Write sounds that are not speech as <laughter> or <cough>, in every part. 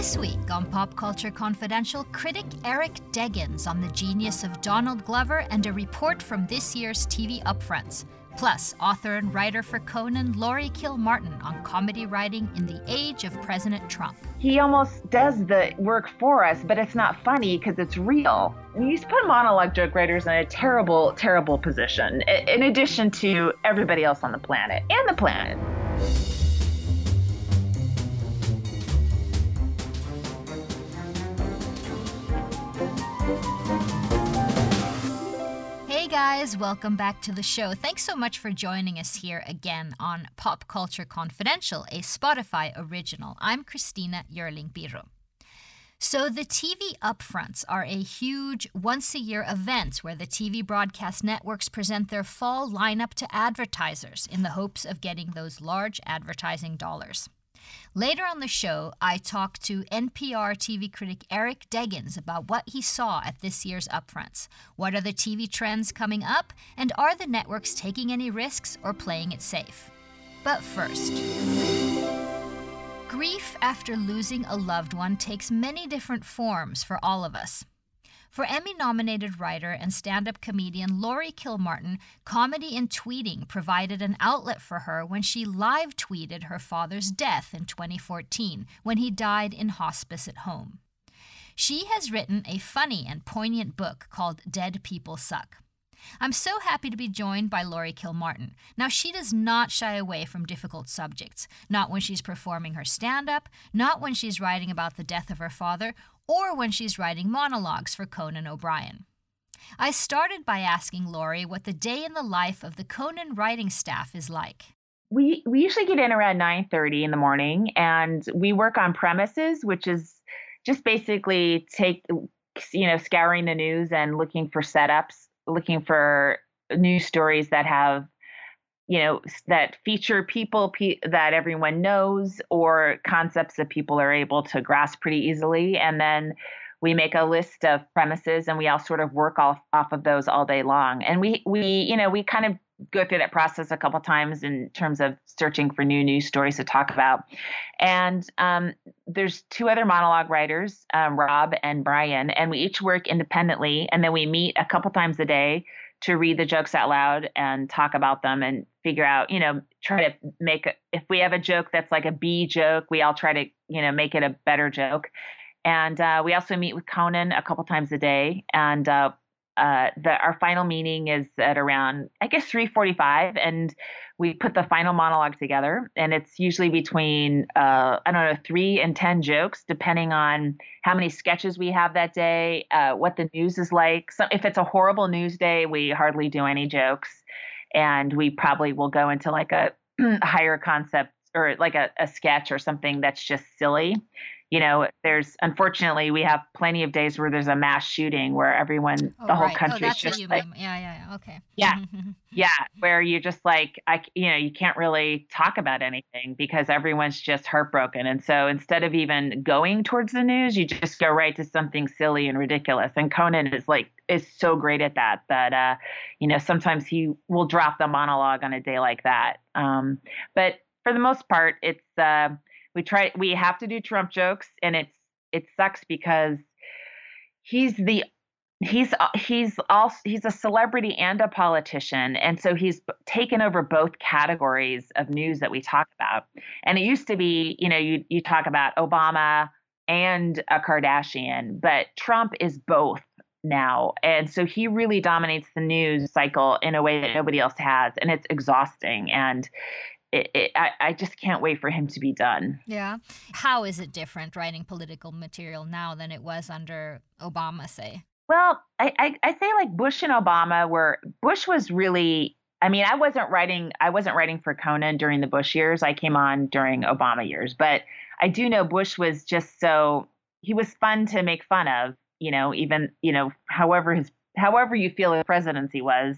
This week on Pop Culture Confidential, critic Eric Deggans on the genius of Donald Glover and a report from this year's TV upfronts. Plus, author and writer for Conan, Laurie Kilmartin on comedy writing in the age of President Trump. He almost does the work for us, but it's not funny because it's real. He's put monologue joke writers in a terrible, terrible position, in addition to everybody else on the planet and the planet. Guys, welcome back to the show. Thanks so much for joining us here again on Pop Culture Confidential, a Spotify original. I'm Christina Yerling Biro. So, the TV upfronts are a huge once a year event where the TV broadcast networks present their fall lineup to advertisers in the hopes of getting those large advertising dollars. Later on the show, I talked to NPR TV critic Eric Deggans about what he saw at this year's upfronts. What are the TV trends coming up? And are the networks taking any risks or playing it safe? But first, grief after losing a loved one takes many different forms for all of us. For Emmy nominated writer and stand up comedian Laurie Kilmartin, comedy and tweeting provided an outlet for her when she live tweeted her father's death in 2014 when he died in hospice at home. She has written a funny and poignant book called Dead People Suck. I'm so happy to be joined by Laurie Kilmartin. Now, she does not shy away from difficult subjects, not when she's performing her stand up, not when she's writing about the death of her father, or when she's writing monologues for Conan O'Brien. I started by asking Laurie what the day in the life of the Conan writing staff is like. We we usually get in around 9:30 in the morning and we work on premises which is just basically take you know scouring the news and looking for setups, looking for news stories that have you know that feature people pe- that everyone knows or concepts that people are able to grasp pretty easily. And then we make a list of premises and we all sort of work off off of those all day long. And we we you know we kind of go through that process a couple times in terms of searching for new news stories to talk about. And um, there's two other monologue writers um, rob and brian and we each work independently. And then we meet a couple times a day to read the jokes out loud and talk about them and figure out, you know, try to make if we have a joke that's like a B joke, we all try to, you know, make it a better joke. And uh, we also meet with Conan a couple times a day. And uh, uh, the, our final meeting is at around, I guess, 3:45, and we put the final monologue together. And it's usually between, uh, I don't know, three and ten jokes, depending on how many sketches we have that day, uh, what the news is like. So if it's a horrible news day, we hardly do any jokes, and we probably will go into like a <clears throat> higher concept or like a, a sketch or something that's just silly you know, there's unfortunately we have plenty of days where there's a mass shooting where everyone, oh, the whole right. country oh, is just like, yeah, yeah, yeah, okay, yeah, <laughs> yeah, where you just like, I, you know, you can't really talk about anything because everyone's just heartbroken, and so instead of even going towards the news, you just go right to something silly and ridiculous. And Conan is like is so great at that that uh, you know sometimes he will drop the monologue on a day like that. Um, but for the most part, it's uh, we try we have to do Trump jokes, and it's it sucks because he's the he's uh, he's also he's a celebrity and a politician and so he's taken over both categories of news that we talk about. And it used to be you know you you talk about obama and a kardashian but trump is both now and so he really dominates the news cycle in a way that nobody else has and it's exhausting and it, it, I, I just can't wait for him to be done. Yeah. How is it different writing political material now than it was under Obama, say? Well, I, I, I say like Bush and Obama were Bush was really I mean, I wasn't writing I wasn't writing for Conan during the Bush years. I came on during Obama years, but I do know Bush was just so he was fun to make fun of, you know, even, you know, however his however you feel his presidency was,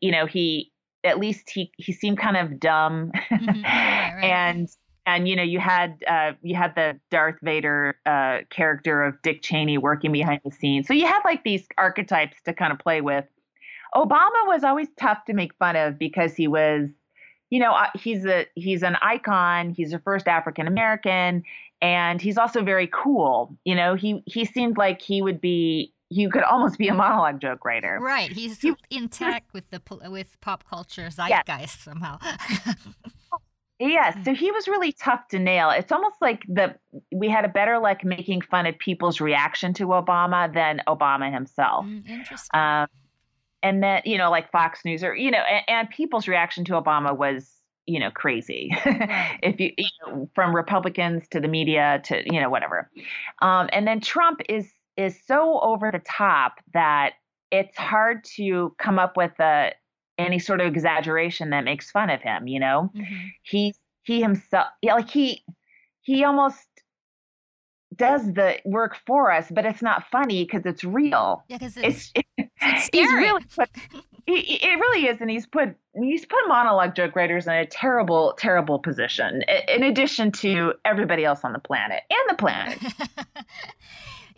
you know, he at least he he seemed kind of dumb mm-hmm. <laughs> right, right. and and you know you had uh, you had the Darth Vader uh, character of Dick Cheney working behind the scenes, so you had like these archetypes to kind of play with. Obama was always tough to make fun of because he was, you know, uh, he's a he's an icon. He's the first African American, and he's also very cool. You know, he he seemed like he would be he could almost be a monologue joke writer. Right. He's he, intact with the with pop culture zeitgeist <laughs> yes. somehow. Yes, so he was really tough to nail. It's almost like the we had a better luck making fun of people's reaction to Obama than Obama himself. Mm, interesting. Um, and then you know, like Fox News or you know, and, and people's reaction to Obama was you know crazy. <laughs> if you, you know, from Republicans to the media to you know whatever, um, and then Trump is is so over the top that it's hard to come up with a any sort of exaggeration that makes fun of him you know mm-hmm. he he himself yeah like he he almost does the work for us but it's not funny because it's real yeah because it's, it's, <laughs> it's scary. really put, <laughs> it really is and he's put he's put monologue joke writers in a terrible terrible position in addition to everybody else on the planet and the planet <laughs>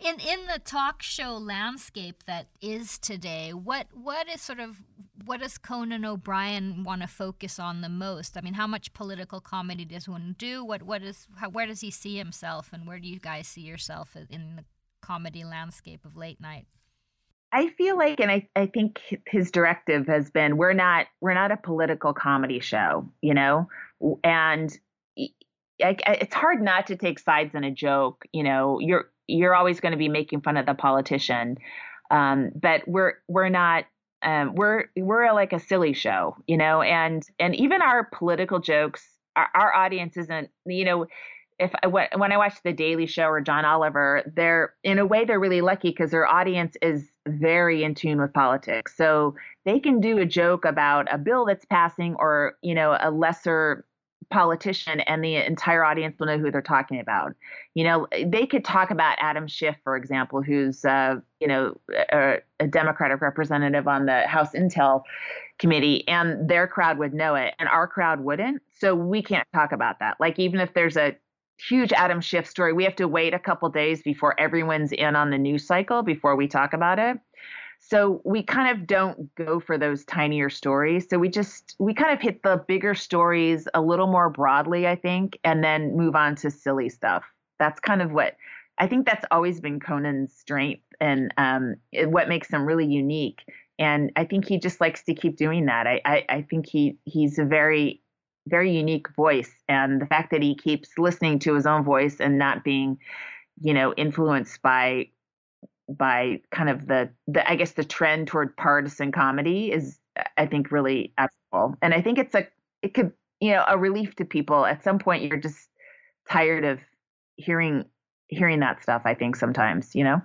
in in the talk show landscape that is today, what what is sort of what does Conan O'Brien want to focus on the most? I mean, how much political comedy does one do? What what is how, where does he see himself, and where do you guys see yourself in the comedy landscape of late night? I feel like, and I, I think his directive has been, we're not we're not a political comedy show, you know, and I, I, it's hard not to take sides in a joke. You know, you're you're always going to be making fun of the politician. Um, but we're we're not um, we're we're like a silly show, you know, and and even our political jokes, our, our audience isn't, you know, if I, when I watch The Daily Show or John Oliver, they're in a way they're really lucky because their audience is very in tune with politics, so they can do a joke about a bill that's passing or you know a lesser politician and the entire audience will know who they're talking about. You know, they could talk about Adam Schiff, for example, who's, uh, you know, a, a, Democratic representative on the House Intel Committee, and their crowd would know it, and our crowd wouldn't. So we can't talk about that. Like, even if there's a huge Adam Schiff story, we have to wait a couple days before everyone's in on the news cycle before we talk about it. So we kind of don't go for those tinier stories. So we just we kind of hit the bigger stories a little more broadly, I think, and then move on to silly stuff. That's kind of what I think that's always been Conan's strength and um, what makes him really unique. And I think he just likes to keep doing that. I, I, I think he he's a very very unique voice, and the fact that he keeps listening to his own voice and not being, you know, influenced by by kind of the, the I guess the trend toward partisan comedy is I think really admirable. And I think it's a it could you know a relief to people at some point you're just tired of hearing hearing that stuff I think sometimes, you know.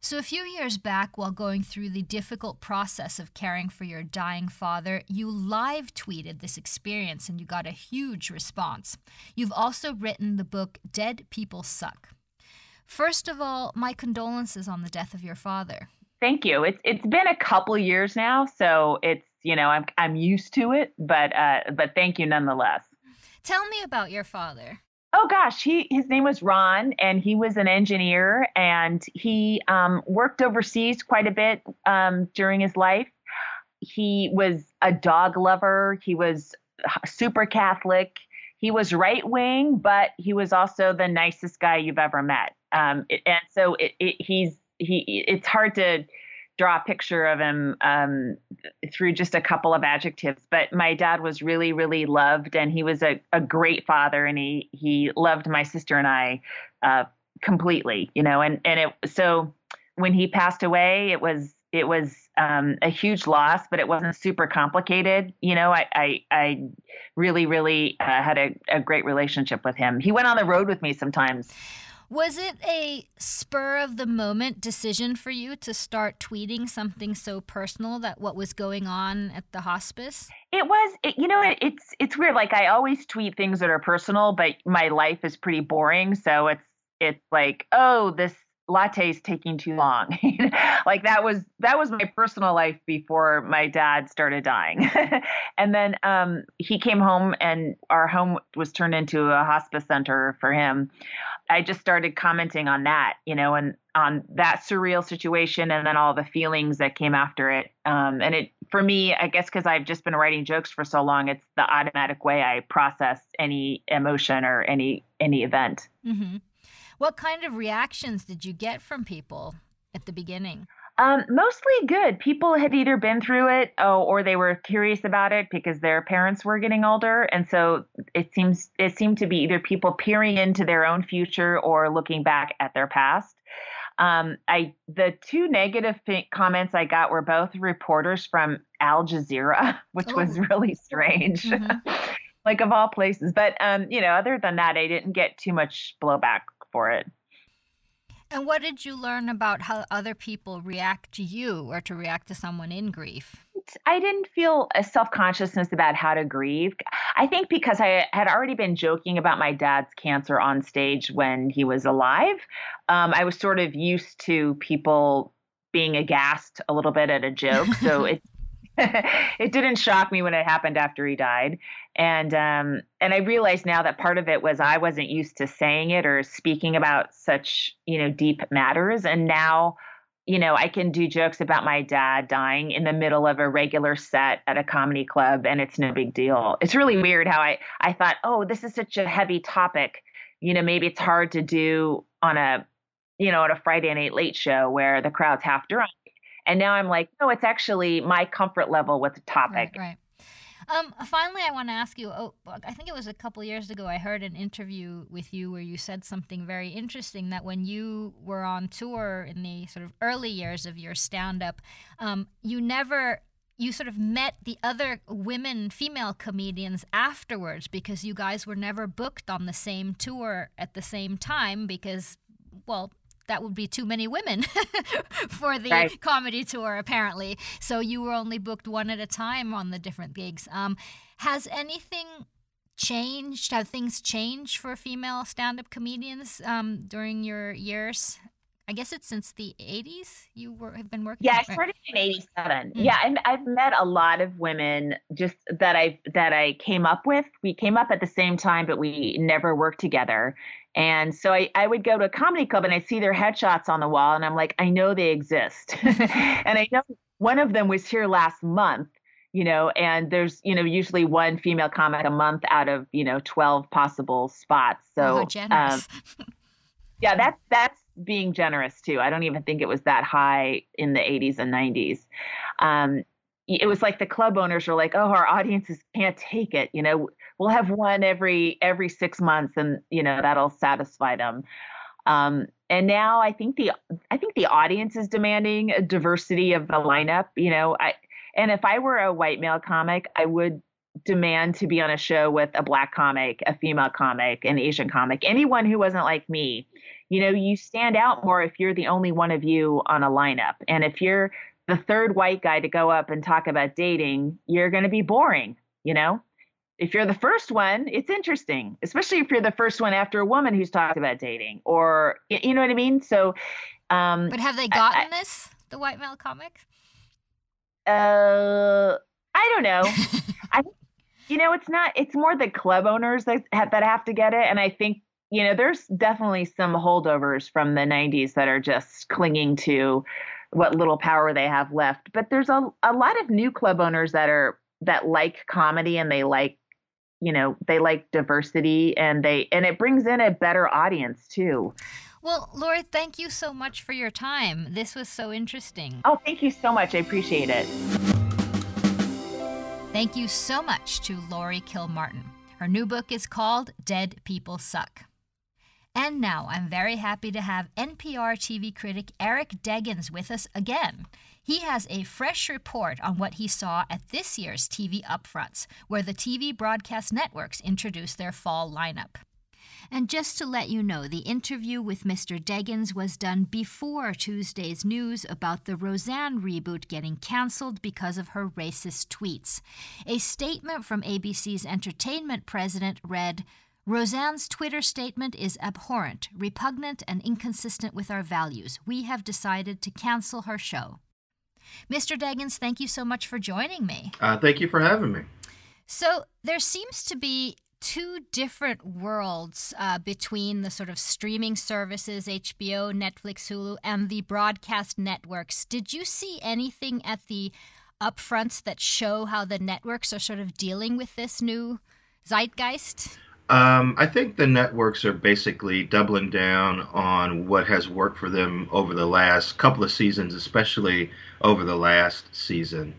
So, a few years back, while going through the difficult process of caring for your dying father, you live tweeted this experience and you got a huge response. You've also written the book Dead People Suck. First of all, my condolences on the death of your father. Thank you. It's it's been a couple years now, so it's you know I'm I'm used to it, but uh, but thank you nonetheless. Tell me about your father. Oh gosh, he his name was Ron, and he was an engineer, and he um, worked overseas quite a bit um, during his life. He was a dog lover. He was super Catholic. He was right wing, but he was also the nicest guy you've ever met. Um, it, and so it, it, he's he. It's hard to draw a picture of him um, through just a couple of adjectives. But my dad was really, really loved, and he was a, a great father, and he he loved my sister and I uh, completely, you know. And and it so when he passed away, it was it was um, a huge loss, but it wasn't super complicated. You know, I I, I really, really uh, had a, a great relationship with him. He went on the road with me sometimes. Was it a spur of the moment decision for you to start tweeting something so personal that what was going on at the hospice? It was, it, you know, it, it's it's weird. Like I always tweet things that are personal, but my life is pretty boring. So it's it's like, oh, this lattes taking too long. <laughs> like that was that was my personal life before my dad started dying. <laughs> and then um, he came home and our home was turned into a hospice center for him. I just started commenting on that, you know, and on that surreal situation and then all the feelings that came after it. Um, and it, for me, I guess because I've just been writing jokes for so long, it's the automatic way I process any emotion or any any event. Mm-hmm. What kind of reactions did you get from people at the beginning? Um, mostly good. People had either been through it oh, or they were curious about it because their parents were getting older, and so it seems it seemed to be either people peering into their own future or looking back at their past. Um, I the two negative comments I got were both reporters from Al Jazeera, <laughs> which oh. was really strange. Mm-hmm. <laughs> like of all places, but um, you know, other than that, I didn't get too much blowback for it. And what did you learn about how other people react to you or to react to someone in grief? I didn't feel a self consciousness about how to grieve. I think because I had already been joking about my dad's cancer on stage when he was alive, um, I was sort of used to people being aghast a little bit at a joke. So <laughs> it <laughs> it didn't shock me when it happened after he died. And um, and I realized now that part of it was I wasn't used to saying it or speaking about such, you know, deep matters. And now, you know, I can do jokes about my dad dying in the middle of a regular set at a comedy club and it's no big deal. It's really weird how I I thought, "Oh, this is such a heavy topic. You know, maybe it's hard to do on a you know, at a Friday night late show where the crowd's half drunk. And now I'm like, no, it's actually my comfort level with the topic. Right. right. Um, finally, I want to ask you. Oh, I think it was a couple years ago. I heard an interview with you where you said something very interesting. That when you were on tour in the sort of early years of your stand-up, um, you never you sort of met the other women, female comedians afterwards because you guys were never booked on the same tour at the same time because, well, that would be too many women <laughs> for the right. comedy tour, apparently. So you were only booked one at a time on the different gigs. Um, has anything changed? Have things changed for female stand up comedians um, during your years? I guess it's since the 80s you were, have been working. Yeah, I started in 87. Mm. Yeah, and I've met a lot of women just that I that I came up with. We came up at the same time, but we never worked together. And so I, I would go to a comedy club and I see their headshots on the wall, and I'm like, I know they exist, <laughs> and I know one of them was here last month you know, and there's, you know, usually one female comic a month out of, you know, 12 possible spots. So, oh, um, <laughs> yeah, that's, that's being generous too. I don't even think it was that high in the 80s and 90s. Um, it was like the club owners were like, "Oh, our audiences can't take it. You know, we'll have one every every six months, and you know that'll satisfy them." Um, and now I think the I think the audience is demanding a diversity of the lineup. You know, I and if I were a white male comic, I would demand to be on a show with a black comic, a female comic, an Asian comic, anyone who wasn't like me you know, you stand out more if you're the only one of you on a lineup. And if you're the third white guy to go up and talk about dating, you're going to be boring, you know? If you're the first one, it's interesting, especially if you're the first one after a woman who's talked about dating or, you know what I mean? So, um, but have they gotten I, this, the white male comics? Uh, I don't know. <laughs> I, you know, it's not, it's more the club owners that have, that have to get it. And I think you know, there's definitely some holdovers from the 90s that are just clinging to what little power they have left. But there's a, a lot of new club owners that are that like comedy and they like you know they like diversity and they and it brings in a better audience too. Well Laurie thank you so much for your time. This was so interesting. Oh thank you so much. I appreciate it. Thank you so much to Laurie kilmartin. Her new book is called dead people suck and now I'm very happy to have NPR TV critic Eric Deggans with us again. He has a fresh report on what he saw at this year's TV Upfronts, where the TV broadcast networks introduced their fall lineup. And just to let you know, the interview with Mr. Deggans was done before Tuesday's news about the Roseanne reboot getting canceled because of her racist tweets. A statement from ABC's entertainment president read, Roseanne's Twitter statement is abhorrent, repugnant, and inconsistent with our values. We have decided to cancel her show. Mr. Deggans, thank you so much for joining me. Uh, thank you for having me. So, there seems to be two different worlds uh, between the sort of streaming services, HBO, Netflix, Hulu, and the broadcast networks. Did you see anything at the upfronts that show how the networks are sort of dealing with this new zeitgeist? Um, I think the networks are basically doubling down on what has worked for them over the last couple of seasons, especially over the last season.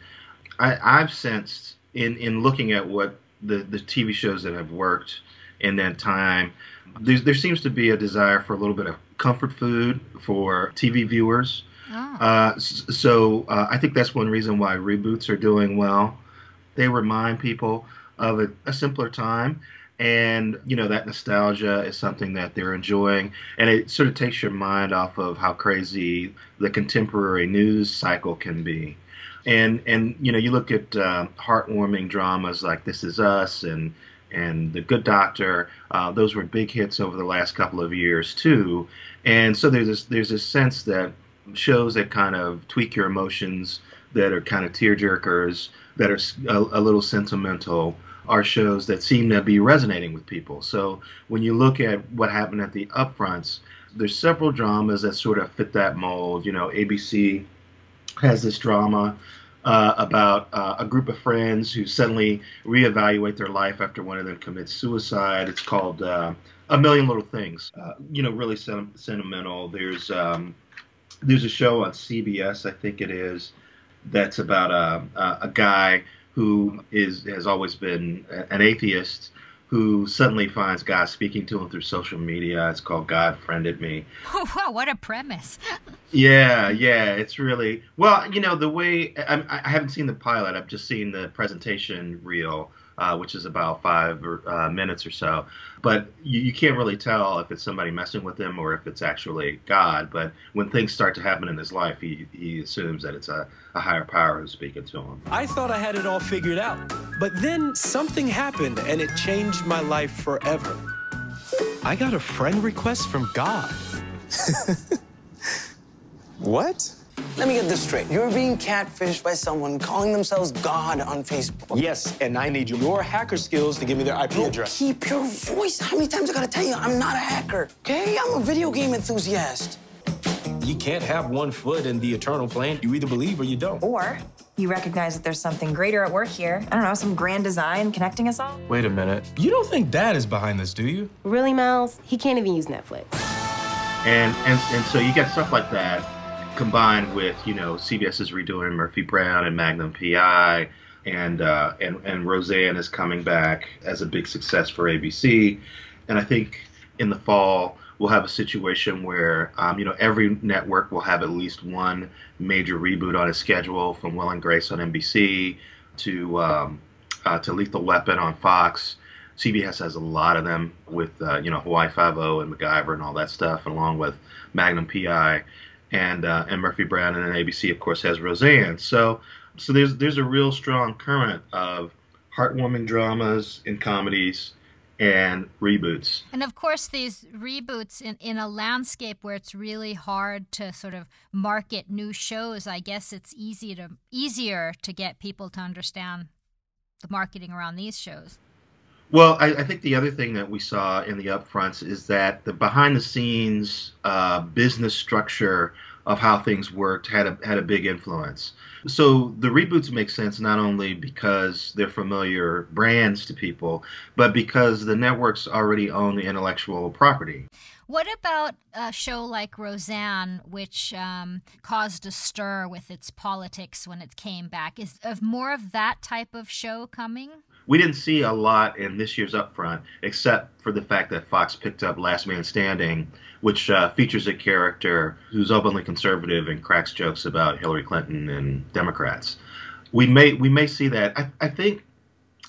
I, I've sensed in in looking at what the the TV shows that have worked in that time, there, there seems to be a desire for a little bit of comfort food for TV viewers. Oh. Uh, so uh, I think that's one reason why reboots are doing well. They remind people of a, a simpler time and you know that nostalgia is something that they're enjoying. And it sort of takes your mind off of how crazy the contemporary news cycle can be. And and you know you look at uh, heartwarming dramas like this is us and and the good doctor uh, those were big hits over the last couple of years too. And so there's this there's a sense that shows that kind of tweak your emotions that are kind of tear jerkers that are a, a little sentimental are shows that seem to be resonating with people. So when you look at what happened at the upfronts, there's several dramas that sort of fit that mold. You know, ABC has this drama uh, about uh, a group of friends who suddenly reevaluate their life after one of them commits suicide. It's called uh, A Million Little Things. Uh, you know, really sen- sentimental. There's um, there's a show on CBS, I think it is, that's about a, a, a guy who is has always been an atheist who suddenly finds God speaking to him through social media. It's called God Friended Me. <laughs> wow, what a premise. yeah, yeah, it's really well. You know, the way I, I haven't seen the pilot. I've just seen the presentation reel uh, which is about five or, uh, minutes or so. But you, you, can't really tell if it's somebody messing with him or if it's actually God. But when things start to happen in his life, he, he assumes that it's a, a higher power who's speaking to him. I thought I had it all figured out. But then something happened and it changed my life forever. I got a friend request from God. <laughs> what? Let me get this straight. You're being catfished by someone calling themselves God on Facebook. Yes, and I need your hacker skills to give me their IP no, address. Keep your voice. How many times I gotta tell you I'm not a hacker? Okay, I'm a video game enthusiast. You can't have one foot in the eternal plane. You either believe or you don't. Or you recognize that there's something greater at work here. I don't know, some grand design connecting us all. Wait a minute. You don't think Dad is behind this, do you? Really, Miles? He can't even use Netflix. And and and so you get stuff like that combined with you know CBS is redoing Murphy Brown and Magnum PI, and uh, and and Roseanne is coming back as a big success for ABC, and I think in the fall we'll have a situation where um, you know every network will have at least one major reboot on its schedule, from Will and Grace on NBC to um, uh, to Lethal Weapon on Fox. CBS has a lot of them with uh, you know Hawaii Five O and MacGyver and all that stuff, along with Magnum PI and uh, and Murphy Brown, and then ABC, of course, has Roseanne. So so there's there's a real strong current of heartwarming dramas and comedies and reboots. And of course, these reboots in, in a landscape where it's really hard to sort of market new shows, I guess it's easy to easier to get people to understand the marketing around these shows. Well, I, I, think the other thing that we saw in the upfronts is that the behind the scenes uh, business structure of how things worked had a had a big influence. So the reboots make sense not only because they're familiar brands to people, but because the networks already own the intellectual property. What about a show like Roseanne, which um, caused a stir with its politics when it came back? Is of more of that type of show coming? We didn't see a lot in this year's upfront, except for the fact that Fox picked up Last Man Standing, which uh, features a character who's openly conservative and cracks jokes about Hillary Clinton and Democrats. We may we may see that. I, I think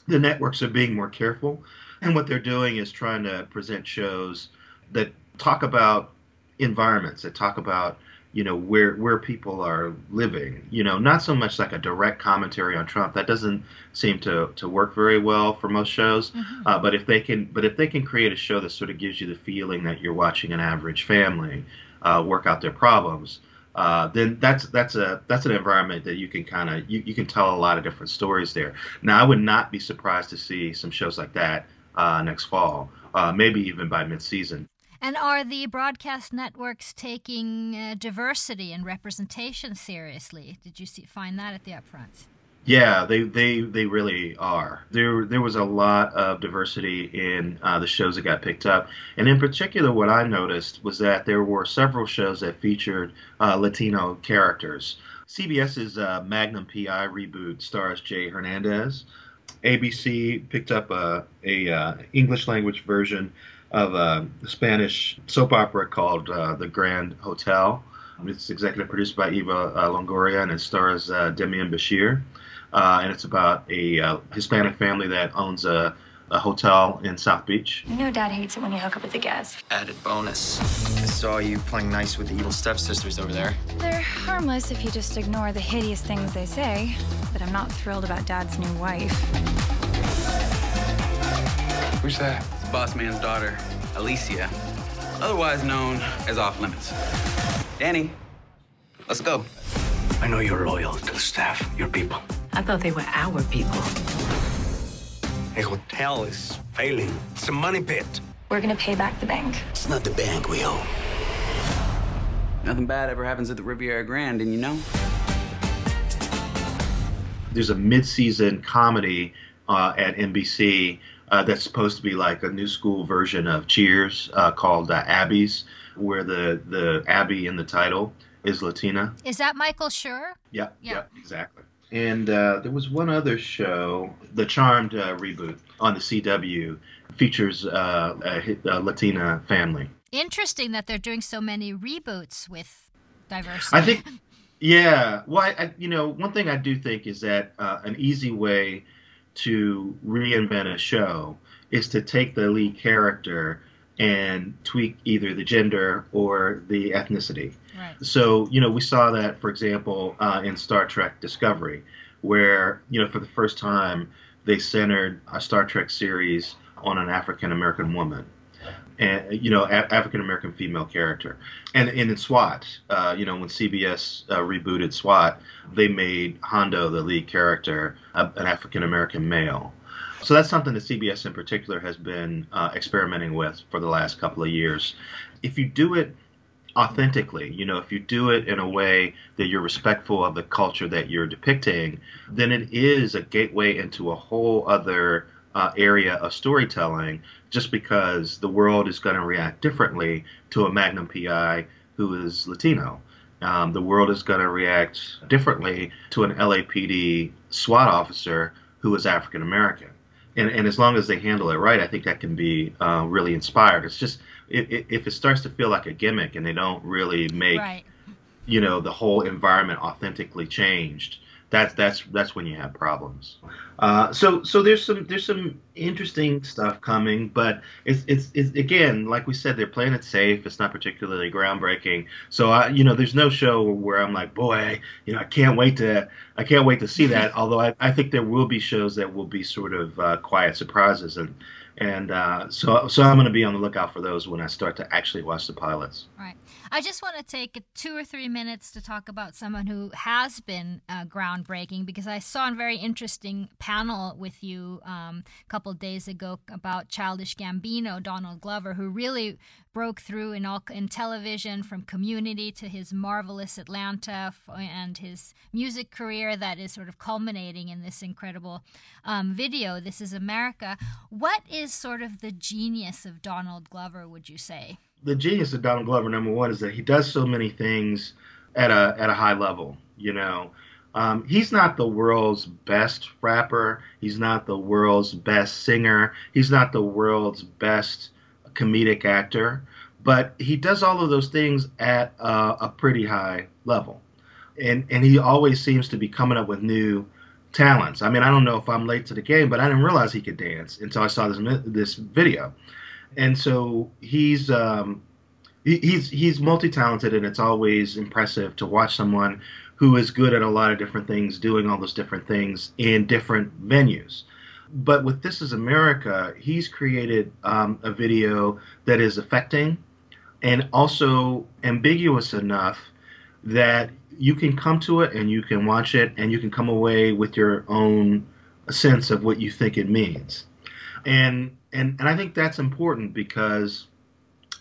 the networks are being more careful, and what they're doing is trying to present shows that talk about environments, that talk about you know where where people are living. You know not so much like a direct commentary on trump. That doesn't seem to to work very well for most shows. Mm-hmm. uh, but if they can but if they can create a show that sort of gives you the feeling that you're watching an average family uh, work out their problems uh, then that's that's a that's an environment that you can kind of you, you can tell a lot of different stories there. Now i would not be surprised to see some shows like that uh, next fall uh, maybe even by mid-season and are the broadcast networks taking uh, diversity and representation seriously? Did you see, find that at the upfronts? Yeah, they, they, they really are. There there was a lot of diversity in uh, the shows that got picked up, and in particular, what I noticed was that there were several shows that featured uh, Latino characters. CBS's uh, Magnum PI reboot stars Jay Hernandez. ABC picked up a, a uh, English language version of a Spanish soap opera called uh, The Grand Hotel. It's executive produced by Eva uh, Longoria and it stars uh, Demian Bichir. Uh, and it's about a uh, Hispanic family that owns a, a, hotel in South Beach. You know Dad hates it when you hook up with the guests. Added bonus. I saw you playing nice with the evil stepsisters over there. They're harmless if you just ignore the hideous things they say, but I'm not thrilled about Dad's new wife. Who's that? Boss man's daughter, Alicia, otherwise known as Off Limits. Danny, let's go. I know you're loyal to the staff, your people. I thought they were our people. A hotel is failing. It's a money pit. We're gonna pay back the bank. It's not the bank we owe. Nothing bad ever happens at the Riviera Grand, didn't you know? There's a mid-season comedy uh, at NBC uh, that's supposed to be like a new school version of Cheers uh, called uh, Abby's, where the the Abby in the title is Latina. Is that Michael Schur? Yeah, yeah, yeah exactly. And uh, there was one other show, the Charmed uh, reboot on the CW, features uh, a, a Latina family. Interesting that they're doing so many reboots with diversity. I think, <laughs> yeah. Well, I, I, you know, one thing I do think is that an easy way to reinvent a show is to take the lead character and tweak either the gender or the ethnicity. Right. So, you know, we saw that, for example, uh, in Star Trek Discovery, where, you know, for the first time, they centered a Star Trek series on an African American woman and you know a- African American female character. And, and in SWAT, uh, you know when CBS uh, rebooted SWAT, they made Hondo the lead character an African American male. So that's something that CBS in particular has been uh, experimenting with for the last couple of years. If you do it authentically, you know, if you do it in a way that you're respectful of the culture that you're depicting, then it is a gateway into a whole other uh, area of storytelling just because the world is going to react differently to a Magnum PI who is Latino. Um, the world is going to react differently to an LAPD SWAT officer who is African American. And, and as long as they handle it right, I think that can be uh, really inspired. It's just it, if it starts to feel like a gimmick and they don't really make right. you know the whole environment authentically changed, that's that's that's when you have problems. Uh, so so there's some there's some interesting stuff coming, but it's, it's it's again like we said they're playing it safe. It's not particularly groundbreaking. So I you know there's no show where I'm like boy you know I can't wait to I can't wait to see that. <laughs> Although I, I think there will be shows that will be sort of uh, quiet surprises and and uh, so so I'm going to be on the lookout for those when I start to actually watch the pilots. Right. I just want to take two or three minutes to talk about someone who has been uh, groundbreaking because I saw a very interesting panel with you um, a couple days ago about Childish Gambino, Donald Glover, who really broke through in all in television from Community to his marvelous Atlanta and his music career that is sort of culminating in this incredible um, video. This is America. What is sort of the genius of Donald Glover? Would you say? The genius of Donald Glover, number one, is that he does so many things at a at a high level. You know, um, he's not the world's best rapper. He's not the world's best singer. He's not the world's best comedic actor. But he does all of those things at a pretty high level, and and he always seems to be coming up with new talents. I mean, I don't know if I'm late to the game, but I didn't realize he could dance until I saw this this video and so he's um, he's he's multi-talented and it's always impressive to watch someone who is good at a lot of different things doing all those different things in different venues. But with this is america he's created um, a video that is affecting and also ambiguous enough that you can come to it and you can watch it and you can come away with your own sense of what you think it means. And and and i think that's important because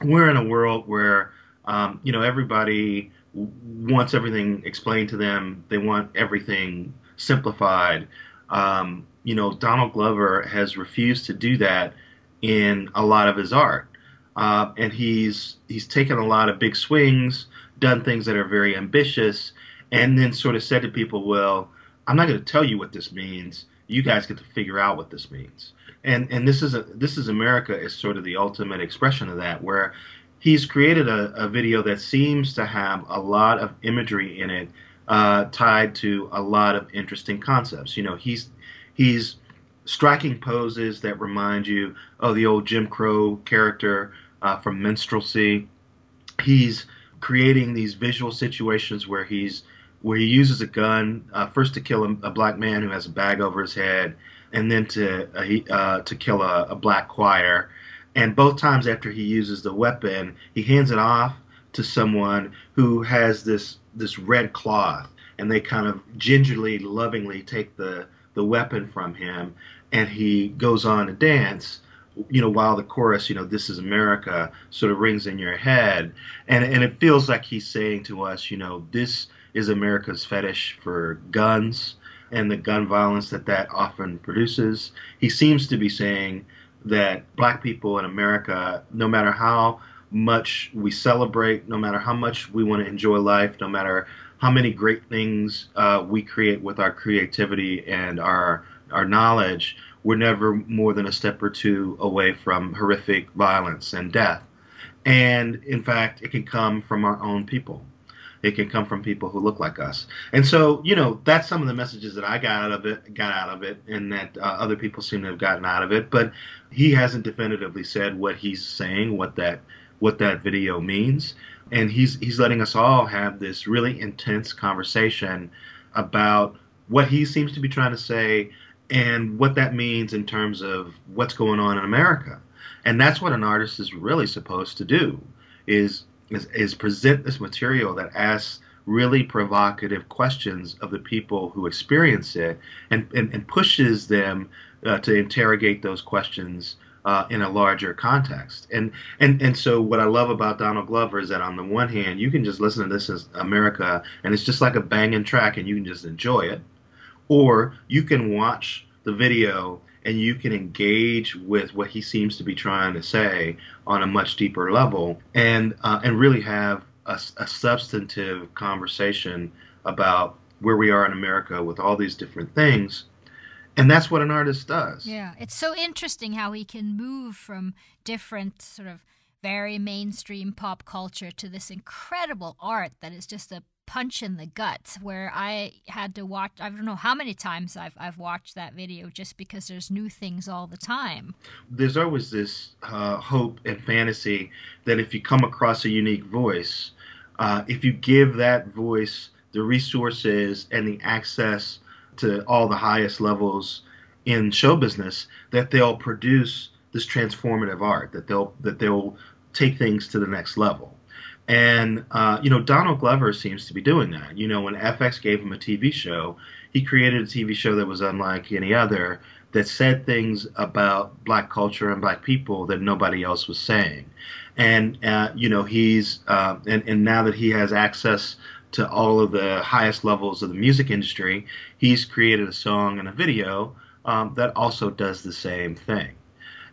we're in a world where um, you know everybody wants everything explained to them. They want everything simplified. Um, you know, Donald Glover has refused to do that in a lot of his art, uh, and he's he's taken a lot of big swings, done things that are very ambitious, and then sort of said to people, "Well, I'm not going to tell you what this means. You guys get to figure out what this means." and and this is a, this is America is sort of the ultimate expression of that, where he's created a, a video that seems to have a lot of imagery in it, uh, tied to a lot of interesting concepts. You know, he's he's striking poses that remind you of the old Jim Crow character uh, from Minstrelsy. He's creating these visual situations where he's where he uses a gun uh, first to kill a, a, black man who has a bag over his head, and then to uh, uh, to kill a, a, black choir. And both times after he uses the weapon, he hands it off to someone who has this this red cloth, and they kind of gingerly, lovingly take the the weapon from him, and he goes on to dance. You know, while the chorus, you know, "This is America," sort of rings in your head, and and it feels like he's saying to us, you know, this is America's fetish for guns and the gun violence that that often produces. He seems to be saying that black people in America, no matter how much we celebrate, no matter how much we want to enjoy life, no matter how many great things uh, we create with our creativity and our our knowledge, we're never more than a step or two away from horrific violence and death. And in fact, it can come from our own people. It can come from people who look like us. And so, you know, that's some of the messages that I got out of it, got out of it, and that uh, other people seem to have gotten out of it. But he hasn't definitively said what he's saying, what that what that video means, and he's he's letting us all have this really intense conversation about what he seems to be trying to say and what that means in terms of what's going on in America. And that's what an artist is really supposed to do is is, is present this material that asks really provocative questions of the people who experience it and, and, and pushes them uh, to interrogate those questions uh, in a larger context. And, and and so what I love about Donald Glover is that on the one hand, you can just listen to this as America and it's just like a banging track and you can just enjoy it. Or you can watch the video and you can engage with what he seems to be trying to say on a much deeper level and uh, and really have a, a, substantive conversation about where we are in America with all these different things. And that's what an artist does. Yeah, it's so interesting how he can move from different sort of very mainstream pop culture to this incredible art that is just a punch in the gut where I had to watch I don't know how many times I've I've watched that video just because there's new things all the time. There's always this uh, hope and fantasy that if you come across a unique voice, uh, if you give that voice the resources and the access to all the highest levels in show business, that they'll produce this transformative art, that they'll that they'll take things to the next level. And uh, you know, Donald Glover seems to be doing that. You know, when FX gave him a TV show, he created a TV show that was unlike any other that said things about black culture and black people that nobody else was saying. And uh, you know, he's uh, and and now that he has access to all of the highest levels of the music industry, he's created a song and a video um, that also does the same thing.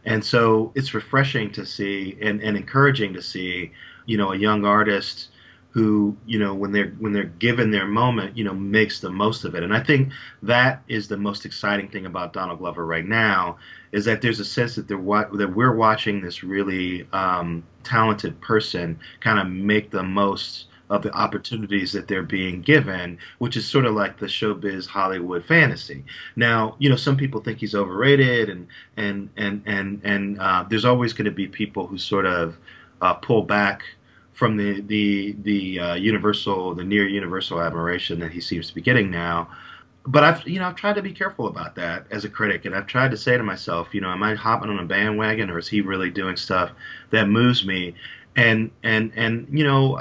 And so it's refreshing to see and, and encouraging to see you know a young artist who you know when they're when they're given their moment you know makes the most of it. And i think that is the most exciting thing about donald glover right now is that there's a sense that they're that we're watching this really um, talented person kind of make the most of the opportunities that they're being given, which is sort of like the showbiz Hollywood fantasy. Now, you know, some people think he's overrated, and and and and and uh, there's always going to be people who sort of uh, pull back from the the the uh, universal, the near universal admiration that he seems to be getting now. But I've you know I've tried to be careful about that as a critic, and I've tried to say to myself, you know, am I hopping on a bandwagon, or is he really doing stuff that moves me? And and and you know,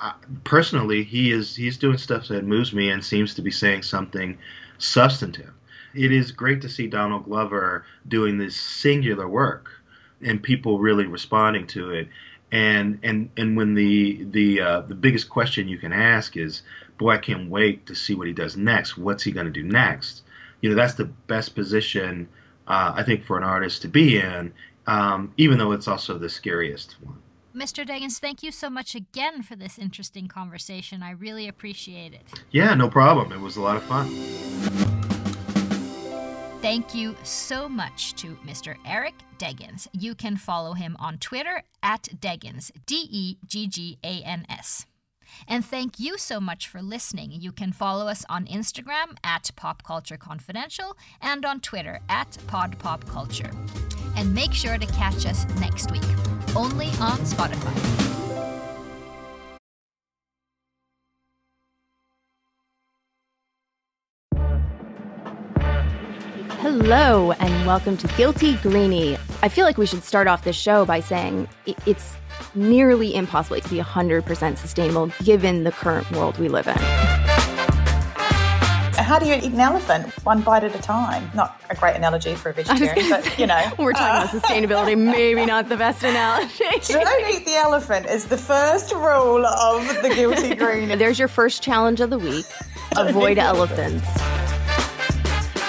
I, personally, he is he's doing stuff that moves me and seems to be saying something substantive. It is great to see Donald Glover doing this singular work and people really responding to it. And and and when the the uh, the biggest question you can ask is, boy, I can't wait to see what he does next. What's he going to do next? You know, that's the best position uh, I think for an artist to be in, um, even though it's also the scariest one. Mr. Deggans, thank you so much again for this interesting conversation. I really appreciate it. Yeah, no problem. It was a lot of fun. Thank you so much to Mr. Eric Deggans. You can follow him on Twitter at Deggans, D E G G A N S. And thank you so much for listening. You can follow us on Instagram at Pop Culture Confidential and on Twitter at PodPopCulture. And make sure to catch us next week, only on Spotify. Hello, and welcome to Guilty Greenie. I feel like we should start off this show by saying it's nearly impossible to be 100% sustainable given the current world we live in. How do you eat an elephant? One bite at a time. Not a great analogy for a vegetarian, but you know. We're talking about uh, sustainability, <laughs> maybe not the best analogy. Don't eat the elephant is the first rule of the Guilty <laughs> Greenie. There's your first challenge of the week <laughs> avoid elephants.